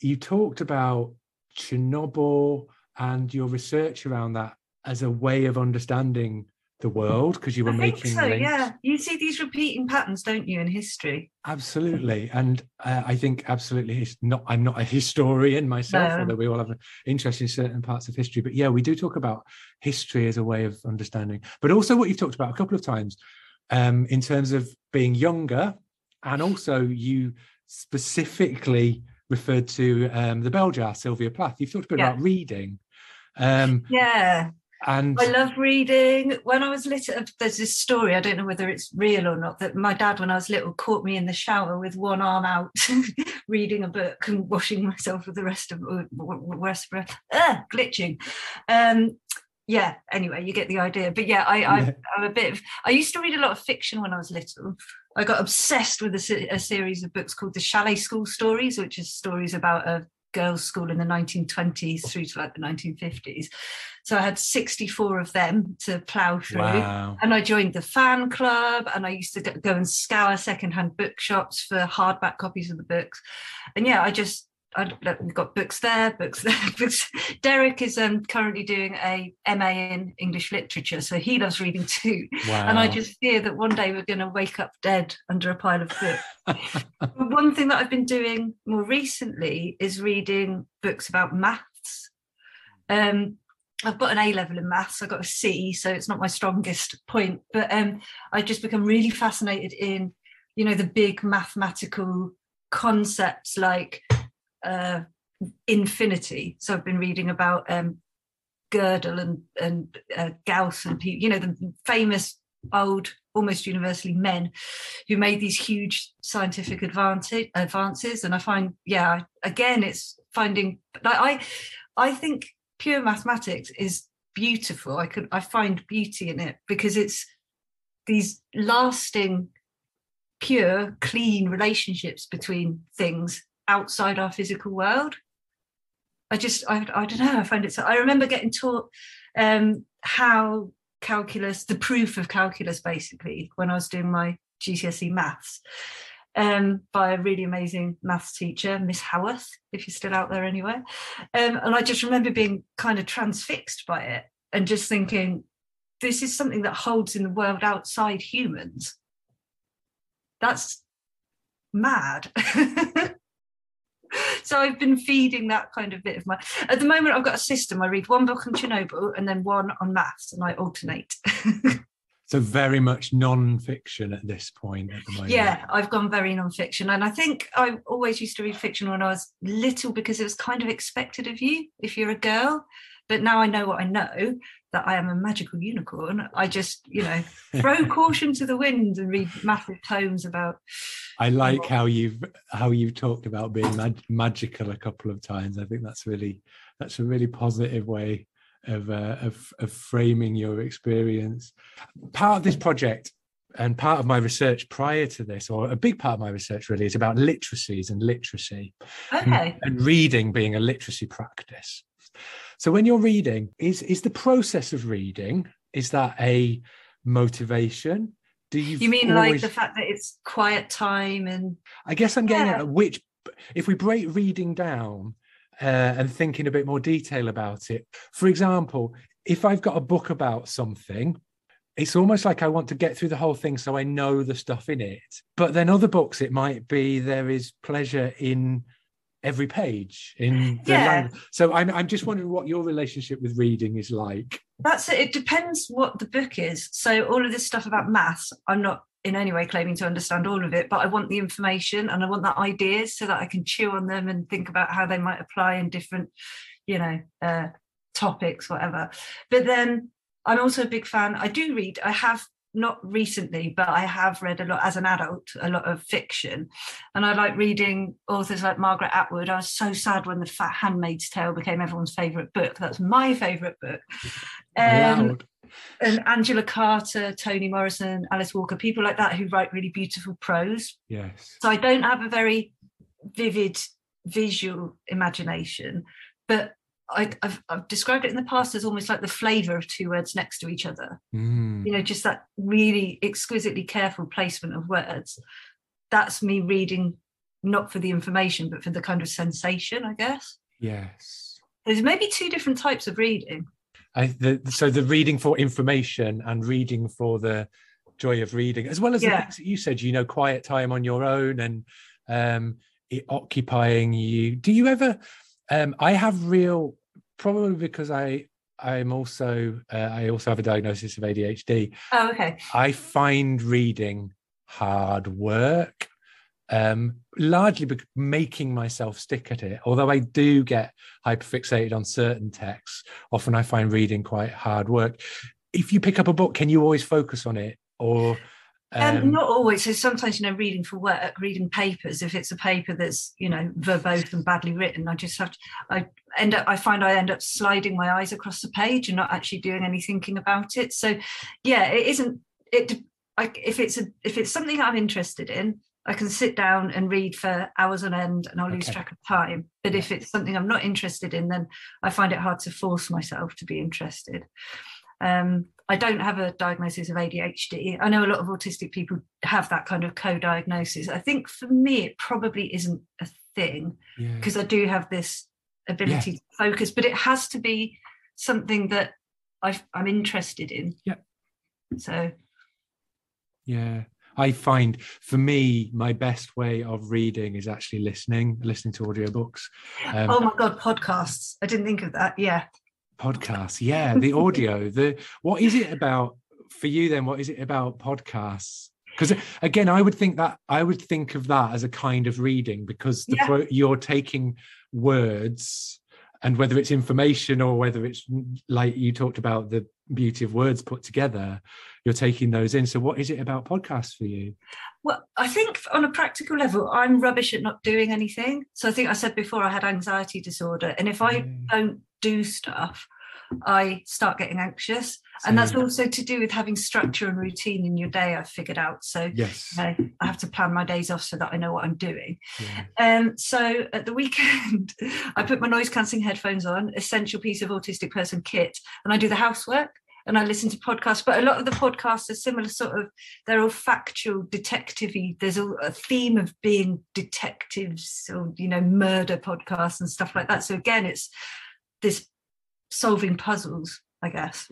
A: you talked about chernobyl and your research around that as a way of understanding the world because you were
B: I
A: making
B: so,
A: links.
B: yeah you see these repeating patterns don't you in history?
A: Absolutely. And uh, i think absolutely it's not i'm not a historian myself no. although we all have an interest in certain parts of history. But yeah we do talk about history as a way of understanding. But also what you've talked about a couple of times um, in terms of being younger and also you specifically referred to um, the bell jar sylvia plath. You've talked a bit yeah. about reading.
B: Um, yeah
A: and
B: I love reading. When I was little, there's this story, I don't know whether it's real or not, that my dad, when I was little, caught me in the shower with one arm out, reading a book and washing myself with the rest of rest of uh, glitching. Um, yeah, anyway, you get the idea. But yeah, I, I, am a bit of, I used to read a lot of fiction when I was little. I got obsessed with a, a series of books called the Chalet School Stories, which is stories about a girls' school in the 1920s through to like the 1950s. So I had 64 of them to plough through. Wow. And I joined the fan club and I used to go and scour secondhand bookshops for hardback copies of the books. And yeah, I just I, we've got books there, books there. Books. Derek is um, currently doing a MA in English literature, so he loves reading too. Wow. And I just fear that one day we're going to wake up dead under a pile of books. one thing that I've been doing more recently is reading books about maths. Um, I've got an A level in maths. I got a C, so it's not my strongest point. But um, I've just become really fascinated in, you know, the big mathematical concepts like uh, infinity. So I've been reading about um, Gödel and and uh, Gauss and you know the famous old almost universally men who made these huge scientific advantage advances and i find yeah again it's finding like i i think pure mathematics is beautiful i could i find beauty in it because it's these lasting pure clean relationships between things outside our physical world i just i, I don't know i find it so i remember getting taught um how calculus, the proof of calculus, basically, when I was doing my GCSE maths um, by a really amazing maths teacher, Miss Howarth, if you're still out there anywhere. Um, and I just remember being kind of transfixed by it and just thinking, this is something that holds in the world outside humans. That's mad. so I've been feeding that kind of bit of my. At the moment, I've got a system. I read one book on Chernobyl and then one on maths, and I alternate.
A: so very much non-fiction at this point at the moment.
B: Yeah, I've gone very non-fiction, and I think I always used to read fiction when I was little because it was kind of expected of you if you're a girl. But now I know what I know that I am a magical unicorn. I just, you know, throw caution to the wind and read massive tomes about.
A: I like how you've how you've talked about being mag- magical a couple of times. I think that's really that's a really positive way of, uh, of of framing your experience. Part of this project and part of my research prior to this, or a big part of my research really, is about literacies and literacy,
B: okay.
A: and, and reading being a literacy practice. So when you're reading, is is the process of reading is that a motivation?
B: Do you? You mean always... like the fact that it's quiet time and?
A: I guess I'm getting yeah. at which, if we break reading down uh, and think in a bit more detail about it. For example, if I've got a book about something, it's almost like I want to get through the whole thing so I know the stuff in it. But then other books, it might be there is pleasure in every page in the yeah. language. So I'm I'm just wondering what your relationship with reading is like.
B: That's it. It depends what the book is. So all of this stuff about maths, I'm not in any way claiming to understand all of it, but I want the information and I want that ideas so that I can chew on them and think about how they might apply in different, you know, uh, topics, whatever. But then I'm also a big fan. I do read. I have not recently, but I have read a lot as an adult, a lot of fiction. And I like reading authors like Margaret Atwood. I was so sad when The Fat Handmaid's Tale became everyone's favourite book. That's my favourite book. Um, and Angela Carter, Toni Morrison, Alice Walker, people like that who write really beautiful prose.
A: Yes.
B: So I don't have a very vivid visual imagination, but I, have I've described it in the past as almost like the flavor of two words next to each other.
A: Mm.
B: You know, just that really exquisitely careful placement of words. That's me reading not for the information, but for the kind of sensation, I guess.
A: Yes.
B: There's maybe two different types of reading.
A: I, the, so the reading for information and reading for the joy of reading, as well as yeah. the things that you said, you know, quiet time on your own and um, it occupying you. Do you ever? Um, I have real probably because I I'm also uh, I also have a diagnosis of ADHD.
B: Oh, okay.
A: I find reading hard work, um, largely be- making myself stick at it. Although I do get hyperfixated on certain texts, often I find reading quite hard work. If you pick up a book, can you always focus on it, or
B: um, um, not always. So sometimes, you know, reading for work, reading papers. If it's a paper that's, you know, verbose and badly written, I just have to. I end up. I find I end up sliding my eyes across the page and not actually doing any thinking about it. So, yeah, it isn't. It. Like if it's a if it's something I'm interested in, I can sit down and read for hours on end, and I'll lose track of time. But if it's something I'm not interested in, then I find it hard to force myself to be interested. Um, I don't have a diagnosis of ADHD. I know a lot of autistic people have that kind of co diagnosis. I think for me, it probably isn't a thing because yeah. I do have this ability yeah. to focus, but it has to be something that i am interested in.
A: Yeah.
B: So,
A: yeah. I find for me, my best way of reading is actually listening, listening to audiobooks.
B: Um, oh my God, podcasts. I didn't think of that. Yeah
A: podcasts yeah the audio the what is it about for you then what is it about podcasts? Because again i would think that i would think of that as a kind of reading because the yeah. pro, you're taking words and whether it's information or whether it's like you talked about the beauty of words put together you're taking those in. So what is it about podcasts for you?
B: Well i think on a practical level i'm rubbish at not doing anything. So i think i said before i had anxiety disorder and if i mm. don't do stuff I start getting anxious. And that's also to do with having structure and routine in your day, I've figured out. So
A: yes.
B: I have to plan my days off so that I know what I'm doing. Yeah. Um, so at the weekend, I put my noise cancelling headphones on, essential piece of autistic person kit, and I do the housework and I listen to podcasts, but a lot of the podcasts are similar sort of, they're all factual, detective There's a, a, theme of being detectives or, you know, murder podcasts and stuff like that. So again, it's this solving puzzles, I guess.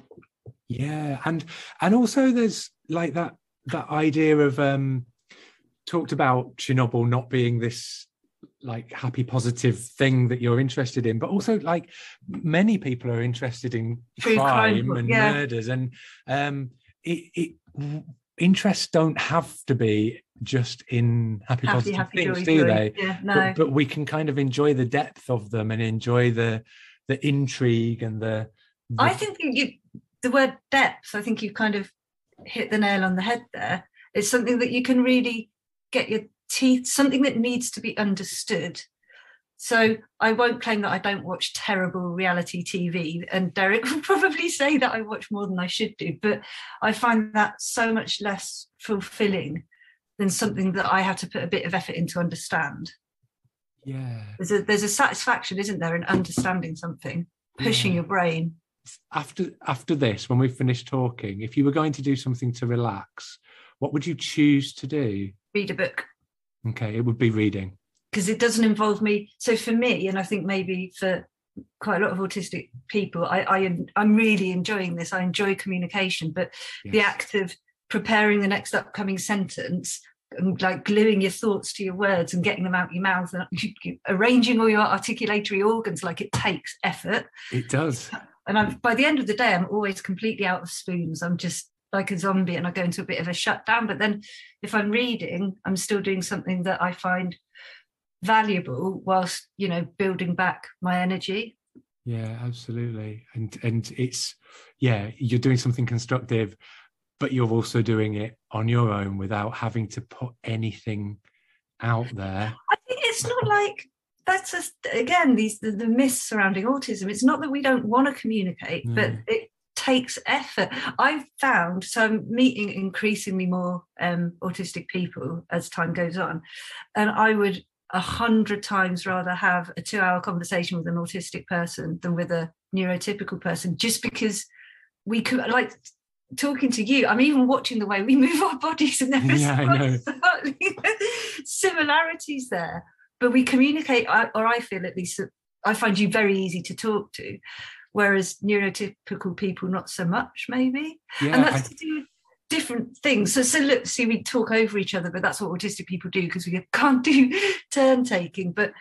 A: Yeah, and and also there's like that that idea of um talked about Chernobyl not being this like happy positive thing that you're interested in but also like many people are interested in crime, crime, and yeah. murders and um it, it interests don't have to be just in happy, happy positive happy, things joy, do joy. they
B: yeah, no.
A: but, but we can kind of enjoy the depth of them and enjoy the the intrigue and the, the
B: I think you the word depth, I think you kind of hit the nail on the head there. It's something that you can really get your teeth, something that needs to be understood. So I won't claim that I don't watch terrible reality TV, and Derek will probably say that I watch more than I should do, but I find that so much less fulfilling than something that I have to put a bit of effort into understand
A: yeah.
B: There's a there's a satisfaction isn't there in understanding something pushing yeah. your brain.
A: After after this when we've finished talking if you were going to do something to relax what would you choose to do?
B: Read a book.
A: Okay it would be reading.
B: Because it doesn't involve me. So for me and i think maybe for quite a lot of autistic people i, I am i'm really enjoying this. I enjoy communication but yes. the act of preparing the next upcoming sentence and like gluing your thoughts to your words and getting them out your mouth and arranging all your articulatory organs like it takes effort.
A: It does.
B: And I'm, by the end of the day i'm always completely out of spoons. I'm just like a zombie and i go into a bit of a shutdown. But then if i'm reading i'm still doing something that i find valuable whilst you know building back my energy.
A: Yeah absolutely. And and it's yeah you're doing something constructive but you're also doing it on your own without having to put anything out there.
B: I think it's not like that's just again these the, the myths surrounding autism. It's not that we don't want to communicate, mm. but it takes effort. I've found so I'm meeting increasingly more um, autistic people as time goes on, and I would a hundred times rather have a two-hour conversation with an autistic person than with a neurotypical person, just because we could like talking to you, I'm even watching the way we move our bodies, and there yeah, similarities there. But we communicate, or I feel at least, I find you very easy to talk to, whereas neurotypical people not so much, maybe. Yeah, and that's I... to do with different things. So, so look, see, we talk over each other, but that's what autistic people do because we can't do turn taking. But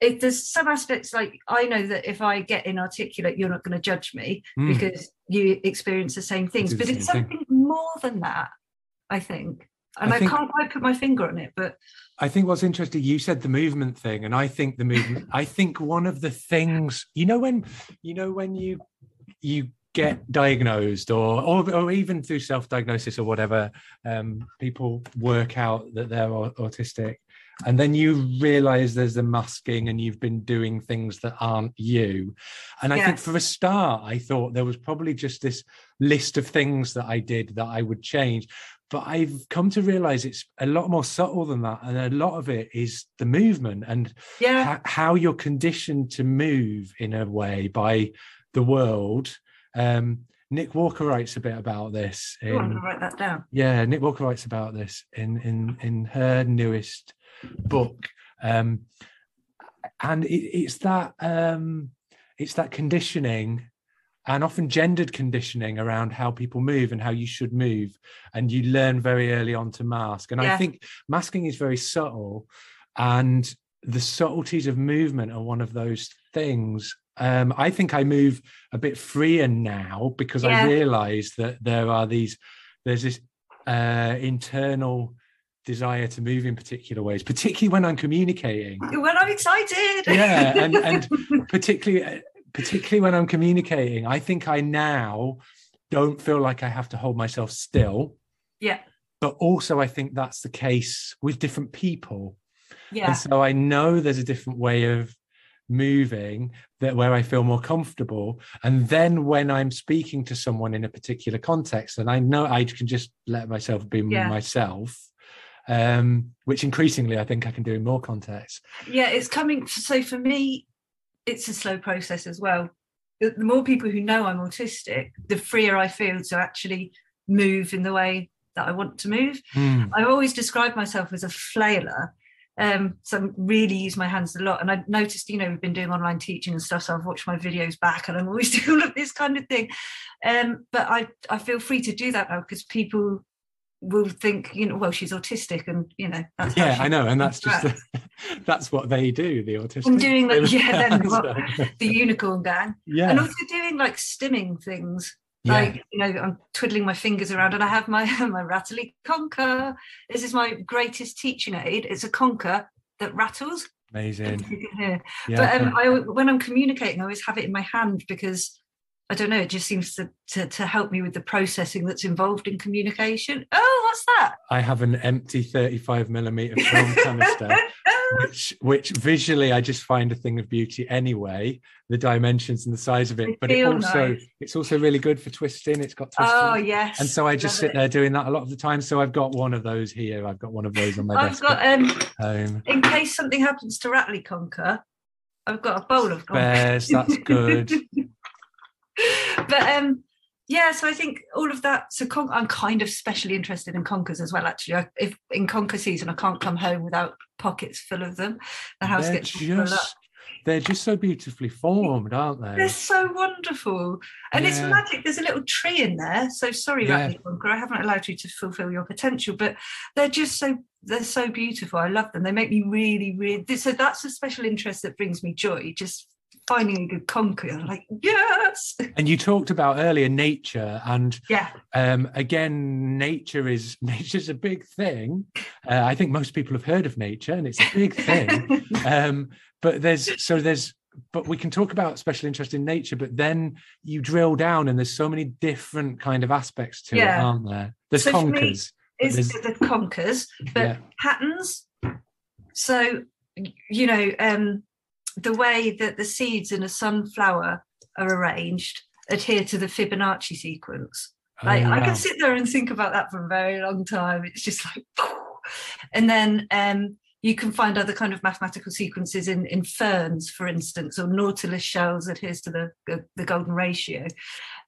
B: it, there's some aspects like I know that if I get inarticulate, you're not going to judge me mm. because you experience the same things. But it's something thing. more than that, I think. And I, I think, can't quite put my finger on it, but
A: I think what's interesting, you said the movement thing, and I think the movement. I think one of the things, you know, when you know when you you get diagnosed or, or, or even through self-diagnosis or whatever um, people work out that they're autistic and then you realize there's a masking and you've been doing things that aren't you and i yes. think for a start i thought there was probably just this list of things that i did that i would change but i've come to realize it's a lot more subtle than that and a lot of it is the movement and
B: yeah.
A: ha- how you're conditioned to move in a way by the world um, Nick Walker writes a bit about this.
B: In, I'm to write that down.
A: Yeah, Nick Walker writes about this in in in her newest book. Um, and it, it's that um, it's that conditioning and often gendered conditioning around how people move and how you should move and you learn very early on to mask and yeah. i think masking is very subtle and the subtleties of movement are one of those things um, i think i move a bit freer now because yeah. i realize that there are these there's this uh, internal desire to move in particular ways, particularly when I'm communicating.
B: When I'm excited.
A: Yeah, and, and particularly uh, particularly when I'm communicating, I think I now don't feel like I have to hold myself still.
B: Yeah.
A: But also I think that's the case with different people.
B: Yeah.
A: And so I know there's a different way of moving that where I feel more comfortable. And then when I'm speaking to someone in a particular context, and I know I can just let myself be
B: Yeah.
A: myself, um, which increasingly I think I can do in more contexts.
B: yeah it's coming so for me it's a slow process as well the, more people who know i'm autistic the freer i feel to actually move in the way that i want to move
A: Hmm.
B: i always describe myself as a flailer um, so I really use my hands a lot and i noticed you know we've been doing online teaching and stuff so i've watched my videos back and i'm always doing all of this kind of thing um, but i i feel free to do that now because people will think you know well she's autistic and you know that's
A: yeah, I know, and that's just
B: interacts.
A: that's what they do. The autistic.
B: I'm doing
A: They-
B: yeah, then the unicorn gang
A: yeah,
B: and also doing like stimming things
A: yeah.
B: like you know i'm twiddling my fingers around and i have my my rattly conker this is my greatest teaching aid it's a conker that rattles
A: amazing.
B: you can hear
A: Yeah,
B: but um, I, when i'm communicating i always have it in my hand because i don't know it just seems to, to to help me with the processing that's involved in communication oh what's that
A: I have an empty 35 millimeter film canister, which which visually I just find a thing of beauty anyway. The dimensions and the size of it, but it also
B: nice.
A: it's also really good for twisting. It's got twisting.
B: oh yes
A: and so I just
B: love
A: sit
B: it.
A: there doing that a lot of the time. So I've got one of those here. I've got one of those on my
B: i've
A: desk
B: got
A: at
B: um
A: home.
B: in case something happens to rattly conker i've got a bowl of
A: Bears, that's good.
B: but um yeah so i think all of that so con- i'm kind of specially interested in conkers as well actually. I, if in conker season i can't come home without pockets full of them. The house
A: They're
B: gets full up.
A: just they're just so beautifully formed, aren't they?
B: they're so wonderful. And it's magic. There's a little tree in there. So sorry
A: Yeah.
B: Conker. I haven't allowed you to fulfill your potential but they're just so they're so beautiful. I love them. They make me really really so that's a special interest that brings me joy just finding a good conker I'm like yes
A: And you talked about earlier nature, and
B: yeah
A: um, again, nature is nature's a big thing. Uh, I think most people have heard of nature, and it's a big thing. um, but there's so there's but we can talk about special interest in nature, but then you drill down, and there's so many different kind of aspects to it,
B: Yeah.
A: aren't there? There's
B: So
A: conkers.
B: is
A: There's-
B: the conkers, but
A: Yeah.
B: patterns. So, you know, um, the way that the seeds in a sunflower are arranged adhere to the Fibonacci sequence. Like
A: Oh,
B: I can sit there and think about that for a very long time. It's just like, and then um, you can find other kind of mathematical sequences in in ferns, for instance, or nautilus shells adheres to the the, the golden ratio.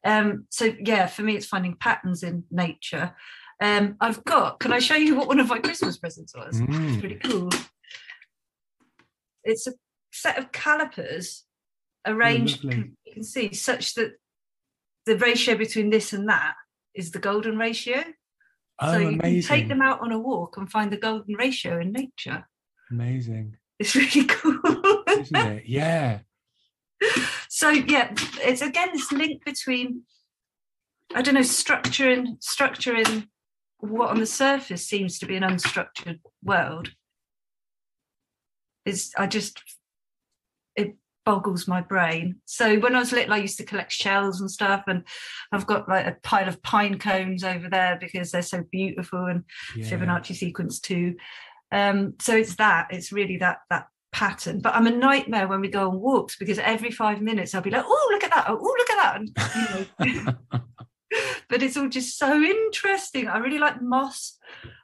B: Um, so yeah, for me, it's finding patterns in nature. Um, I've got. Can I show you what one of my Christmas presents was?
A: Mm.
B: It's pretty cool. It's a set of calipers arranged.
A: lovely.
B: you can see such that the ratio between this and that is the golden ratio.
A: Oh,
B: so you
A: amazing!
B: can take them out on a walk and find the golden ratio in nature.
A: Amazing,
B: It's really cool.
A: isn't it? Yeah.
B: so yeah, it's again this link between I don't know structure and structure in what on the surface seems to be an unstructured world. Is I just boggles my brain. So when I was little, I used to collect shells and stuff, and I've got like a pile of pine cones over there because they're so beautiful and
A: yeah.
B: Fibonacci sequence too. Um, so it's that, it's really that that pattern. But I'm a nightmare when we go on walks because every five minutes I'll be like, oh look at that, oh look at that. And, you know, but it's all just so interesting. I really like moss.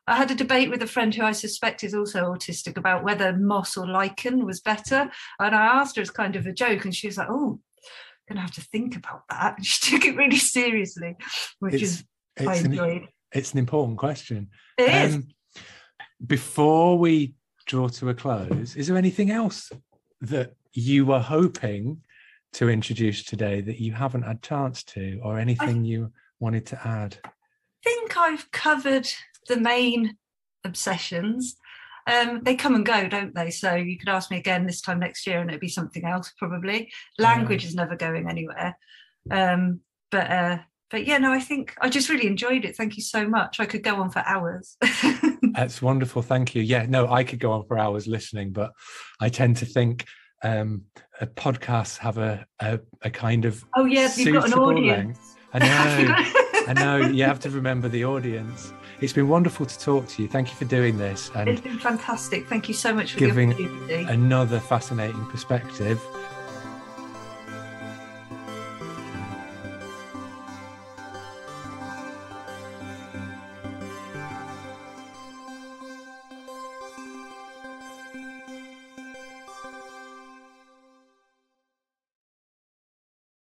B: I had a debate with a friend who I suspect is also autistic about whether moss or lichen was better. And I asked her as kind of a joke, and she was like, oh, I'm gonna have to think about that. And she took it really seriously, which
A: It's,
B: is I
A: it's, an, it's an important question.
B: It is.
A: Um, before we draw to a close, is there anything else that you were hoping to introduce today that you haven't had chance to, or anything you wanted to add?
B: I think I've covered the main obsessions. Um, they come and go, don't they? So you could ask me again this time next year, and it'd be something else probably. Language is never going anywhere. Um, but uh, but yeah, no, I think I just really enjoyed it. Thank you so much. I could go on for hours.
A: That's wonderful. Thank you. Yeah, no, I could go on for hours listening, but I tend to think um, podcasts have a, a, a kind of
B: oh yeah, you've got an audience. Length.
A: I know. I know. You have to remember the audience. It's been wonderful to talk to you. Thank you for doing this.
B: And it's been fantastic. Thank you so much for
A: giving another fascinating perspective